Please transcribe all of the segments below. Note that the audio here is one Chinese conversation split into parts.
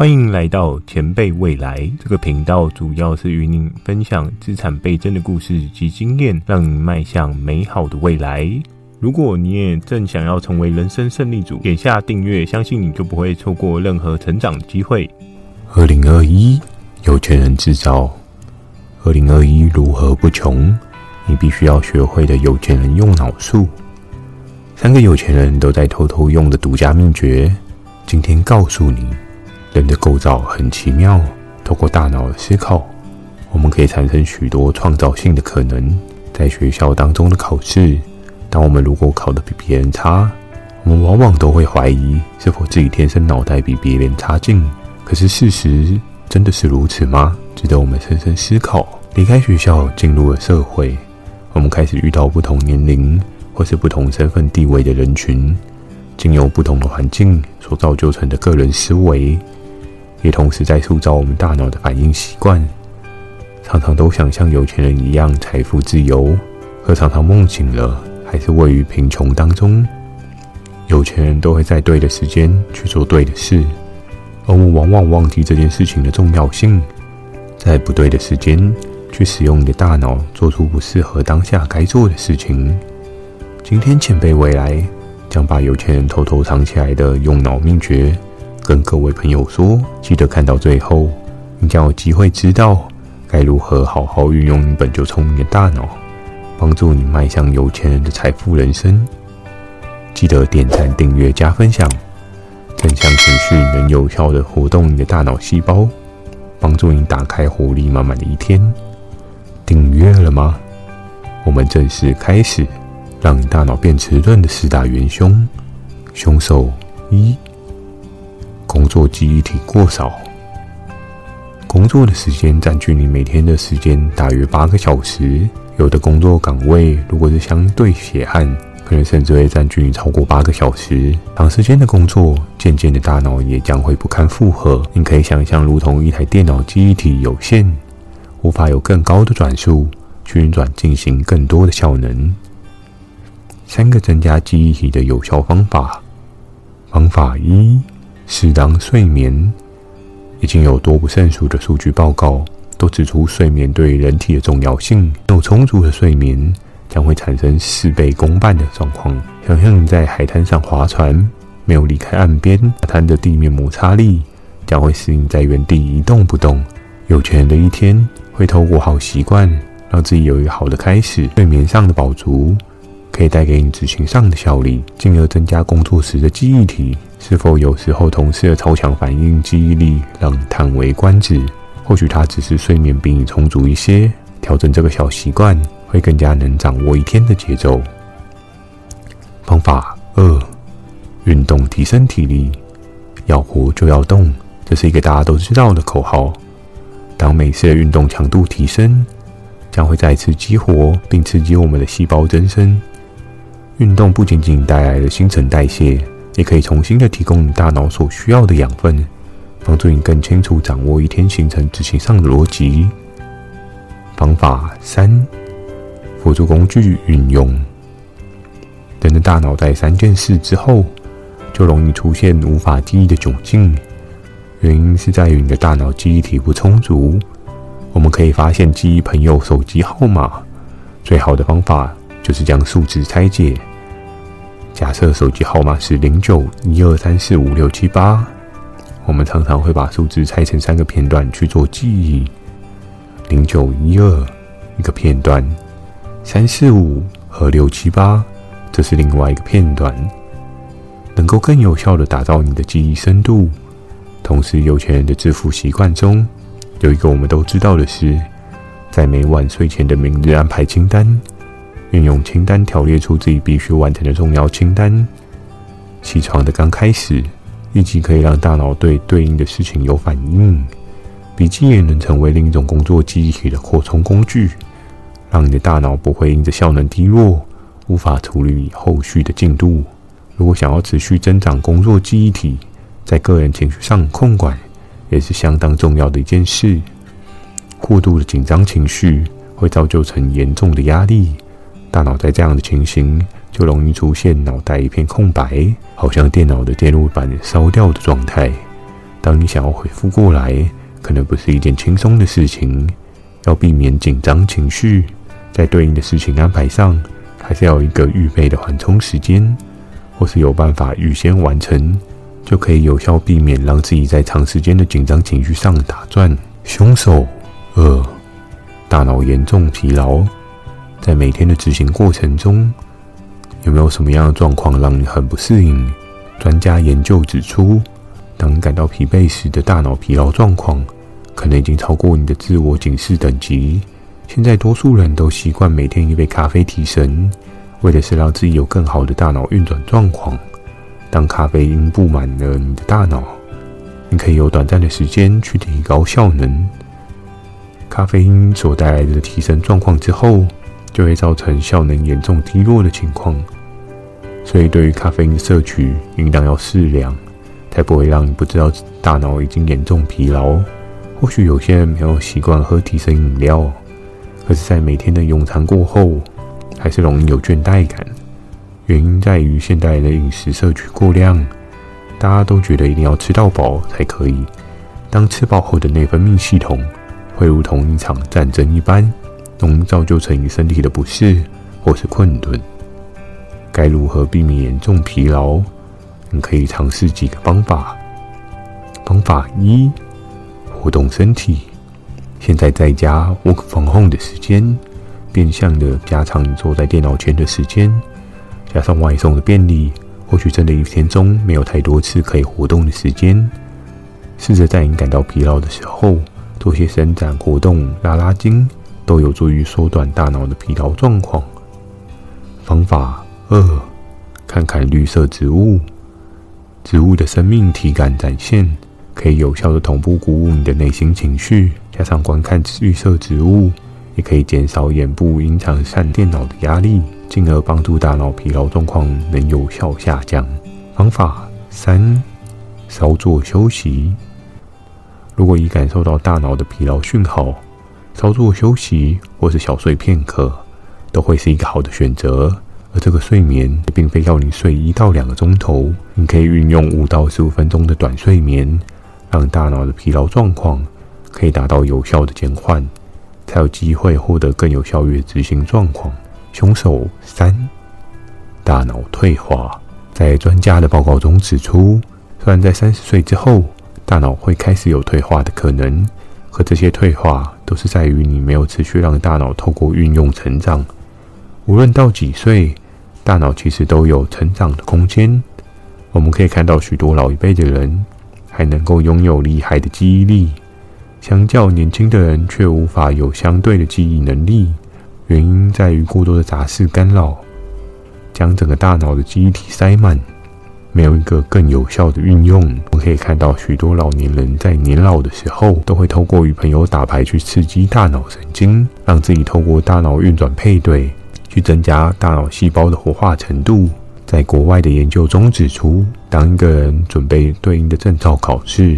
欢迎来到前辈未来这个频道，主要是与您分享资产倍增的故事及经验，让你迈向美好的未来。如果你也正想要成为人生胜利组，点下订阅，相信你就不会错过任何成长机会。二零二一，有钱人制造。二零二一如何不穷？你必须要学会的有钱人用脑术。三个有钱人都在偷偷用的独家秘诀，今天告诉你。人的构造很奇妙，透过大脑的思考，我们可以产生许多创造性的可能。在学校当中的考试，当我们如果考得比别人差，我们往往都会怀疑是否自己天生脑袋比别人差劲。可是事实真的是如此吗？值得我们深深思考。离开学校，进入了社会，我们开始遇到不同年龄或是不同身份地位的人群，经由不同的环境所造就成的个人思维，也同时在塑造我们大脑的反应习惯。常常都想像有钱人一样财富自由，可常常梦醒了，还是位于贫穷当中。有钱人都会在对的时间去做对的事，而我们往往忘记这件事情的重要性，在不对的时间。去使用你的大脑，做出不适合当下该做的事情。今天前辈未来将把有钱人偷偷藏起来的用脑秘诀跟各位朋友说，记得看到最后，你将有机会知道该如何好好运用你本就聪明的大脑，帮助你迈向有钱人的财富人生。记得点赞、订阅、加分享，正向情绪能有效的活动你的大脑细胞，帮助你打开活力满满的一天。订阅了吗？我们正式开始，让你大脑变迟钝的四大元凶。凶手一：工作记忆体过少。工作的时间占据你每天的时间大约八个小时，有的工作岗位如果是相对血汗，可能甚至会占据你超过八个小时。长时间的工作，渐渐的大脑也将会不堪负荷。你可以想象，如同一台电脑记忆体有限。无法有更高的转速去运转，进行更多的效能。三个增加记忆体的有效方法。方法一：适当睡眠。已经有多不胜数的数据报告都指出，睡眠对人体的重要性。有充足的睡眠将会产生事倍功半的状况。想象你在海滩上划船，没有离开岸边，海滩的地面摩擦力将会使你在原地一动不动。有钱人的一天。会透过好习惯，让自己有一个好的开始。睡眠上的饱足，可以带给你执行上的效力，进而增加工作时的记忆体。是否有时候同事的超强反应记忆力让你叹为观止？或许他只是睡眠比你充足一些。调整这个小习惯，会更加能掌握一天的节奏。方法二：运动提升体力。要活就要动，这是一个大家都知道的口号。当每次的运动强度提升，将会再次激活并刺激我们的细胞增生。运动不仅仅带来了新陈代谢，也可以重新的提供你大脑所需要的养分，帮助你更清楚掌握一天行程执行上的逻辑。方法三：辅助工具运用。人的大脑在三件事之后，就容易出现无法记忆的窘境。原因是在于你的大脑记忆体不充足。我们可以发现记忆朋友手机号码最好的方法就是将数字拆解。假设手机号码是零九一二三四五六七八，我们常常会把数字拆成三个片段去做记忆。零九一二一个片段，三四五和六七八这是另外一个片段，能够更有效的打造你的记忆深度。同时，有钱人的致富习惯中有一个我们都知道的是，在每晚睡前的明日安排清单，运用清单条列出自己必须完成的重要清单。起床的刚开始，立即可以让大脑对对应的事情有反应。笔记也能成为另一种工作记忆体的扩充工具，让你的大脑不会因着效能低落，无法处理后续的进度。如果想要持续增长工作记忆体，在个人情绪上控管也是相当重要的一件事。过度的紧张情绪会造就成严重的压力，大脑在这样的情形就容易出现脑袋一片空白，好像电脑的电路板烧掉的状态。当你想要恢复过来，可能不是一件轻松的事情。要避免紧张情绪，在对应的事情安排上，还是要有一个预备的缓冲时间，或是有办法预先完成，就可以有效避免让自己在长时间的紧张情绪上打转。凶手二，大脑严重疲劳，在每天的执行过程中，有没有什么样的状况让你很不适应？专家研究指出，当你感到疲惫时的大脑疲劳状况。可能已经超过你的自我警示等级。现在多数人都习惯每天一杯咖啡提神，为的是让自己有更好的大脑运转状况。当咖啡因布满了你的大脑，你可以有短暂的时间去提高效能。咖啡因所带来的提升状况之后，就会造成效能严重低落的情况。所以，对于咖啡因摄取，应当要适量，才不会让你不知道大脑已经严重疲劳。或许有些人没有习惯喝提神饮料，可是，在每天的用餐过后，还是容易有倦怠感。原因在于现代人的饮食摄取过量，大家都觉得一定要吃到饱才可以。当吃饱后的内分泌系统会如同一场战争一般，容易造就成你身体的不适或是困顿。该如何避免严重疲劳？你可以尝试几个方法。方法一。活动身体。现在在家 work from home 的时间，变相的加长你坐在电脑前的时间，加上外送的便利，或许真的一天中没有太多次可以活动的时间。试着在你感到疲劳的时候，做些伸展活动、拉拉筋，都有助于缩短大脑的疲劳状况。方法二：看看绿色植物，植物的生命体感展现。可以有效的同步鼓舞你的内心情绪，加上观看绿色植物，也可以减少眼部影响上电脑的压力，进而帮助大脑疲劳状况能有效下降。方法三：稍作休息。如果已感受到大脑的疲劳讯号，稍作休息或是小睡片刻，都会是一个好的选择。而这个睡眠并非要你睡一到两个钟头，你可以运用五到十五分钟的短睡眠。让大脑的疲劳状况可以达到有效的减缓，才有机会获得更有效率的执行状况。凶手三，大脑退化。在专家的报告中指出，虽然在三十岁之后，大脑会开始有退化的可能，可这些退化都是在于你没有持续让大脑透过运用成长。无论到几岁，大脑其实都有成长的空间。我们可以看到许多老一辈的人。还能够拥有厉害的记忆力，相较年轻的人却无法有相对的记忆能力。原因在于过多的杂事干扰，将整个大脑的记忆体塞满，没有一个更有效的运用。我们可以看到许多老年人在年老的时候，都会透过与朋友打牌去刺激大脑神经，让自己透过大脑运转配对，去增加大脑细胞的活化程度。在国外的研究中指出，当一个人准备对应的证照考试，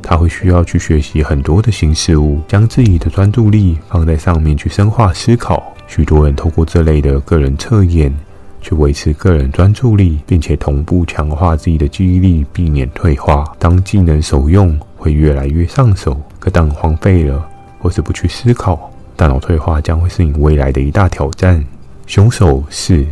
他会需要去学习很多的新事物，将自己的专注力放在上面去深化思考。许多人透过这类的个人测验，去维持个人专注力，并且同步强化自己的记忆力，避免退化。当技能手用，会越来越上手；可当荒废了，或是不去思考，大脑退化将会是你未来的一大挑战。凶手是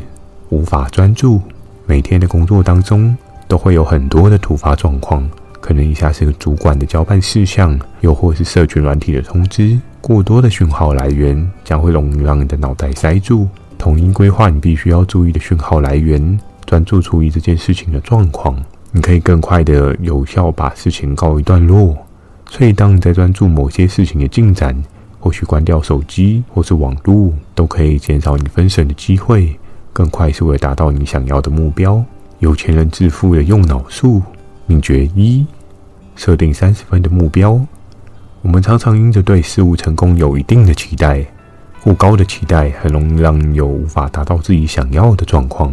无法专注。每天的工作当中，都会有很多的突发状况，可能一下是个主管的交办事项，又或是社群软体的通知。过多的讯号来源将会容易让你的脑袋塞住。统一规划你必须要注意的讯号来源，专注处理这件事情的状况，你可以更快的有效把事情告一段落。所以，当你在专注某些事情的进展，或许关掉手机或是网络，都可以减少你分神的机会。更快速的达到你想要的目标。有钱人致富的用脑术秘诀一：设定三十分的目标。我们常常因着对事物成功有一定的期待，过高的期待很容易让你有无法达到自己想要的状况。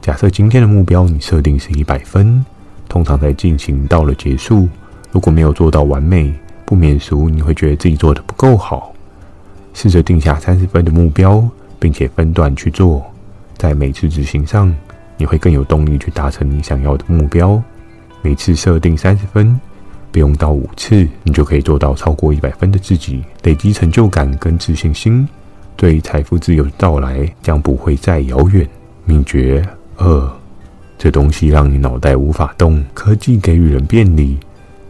假设今天的目标你设定是一百分，通常在进行到了结束，如果没有做到完美，不免俗，你会觉得自己做的不够好。试着定下三十分的目标，并且分段去做。在每次执行上，你会更有动力去达成你想要的目标。每次设定三十分，不用到五次，你就可以做到超过一百分的自己，累积成就感跟自信心，对财富自由的到来将不会再遥远。秘诀二，这东西让你脑袋无法动。科技给予人便利，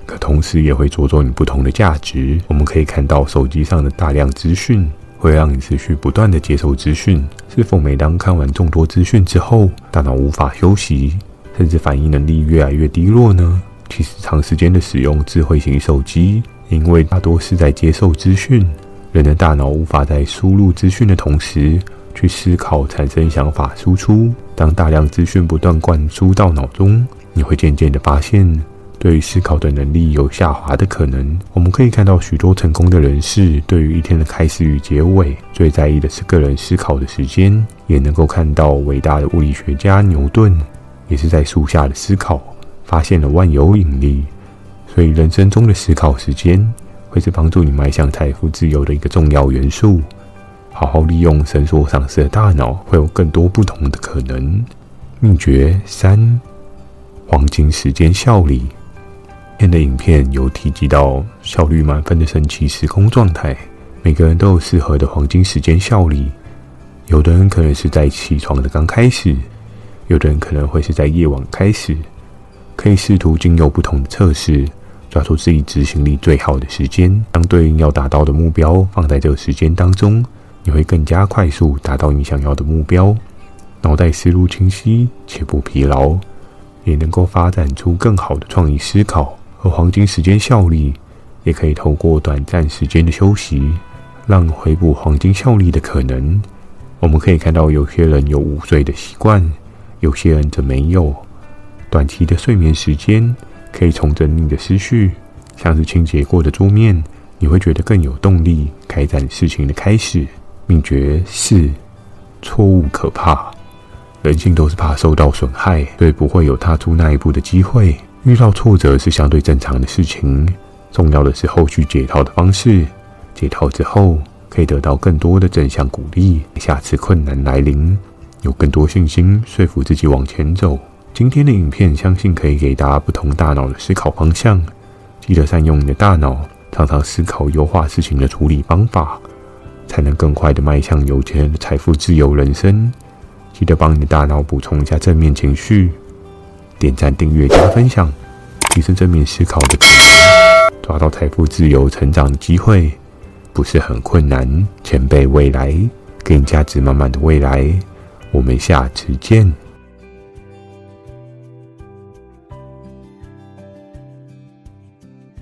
可同时也会着重你不同的价值。我们可以看到手机上的大量资讯。会让你持续不断的接受资讯，是否每当看完众多资讯之后，大脑无法休息，甚至反应能力越来越低落呢？其实，长时间的使用智慧型手机，因为大多是在接受资讯，人的大脑无法在输入资讯的同时去思考、产生想法、输出。当大量资讯不断灌输到脑中，你会渐渐的发现。对于思考的能力有下滑的可能。我们可以看到许多成功的人士，对于一天的开始与结尾，最在意的是个人思考的时间。也能够看到伟大的物理学家牛顿，也是在树下的思考，发现了万有引力。所以，人生中的思考时间，会是帮助你迈向财富自由的一个重要元素。好好利用伸缩上市的大脑，会有更多不同的可能。秘诀三：黄金时间效力。天的影片有提及到效率满分的神奇时空状态，每个人都有适合的黄金时间效率。有的人可能是在起床的刚开始，有的人可能会是在夜晚开始。可以试图经由不同的测试，抓住自己执行力最好的时间，将对应要达到的目标放在这个时间当中，你会更加快速达到你想要的目标。脑袋思路清晰且不疲劳，也能够发展出更好的创意思考。和黄金时间效力，也可以透过短暂时间的休息，让回补黄金效力的可能。我们可以看到，有些人有午睡的习惯，有些人则没有。短期的睡眠时间可以重整你的思绪，像是清洁过的桌面，你会觉得更有动力开展事情的开始。秘诀四：错误可怕，人性都是怕受到损害，所以不会有踏出那一步的机会。遇到挫折是相对正常的事情，重要的是后续解套的方式。解套之后，可以得到更多的正向鼓励，下次困难来临，有更多信心，说服自己往前走。今天的影片相信可以给大家不同大脑的思考方向。记得善用你的大脑，常常思考优化事情的处理方法，才能更快的迈向有钱人的财富自由人生。记得帮你的大脑补充一下正面情绪。点赞、订阅、加分享，提升正面思考的可能，抓到财富自由成长的机会，不是很困难。前辈未来，给你价值满满的未来，我们下次见。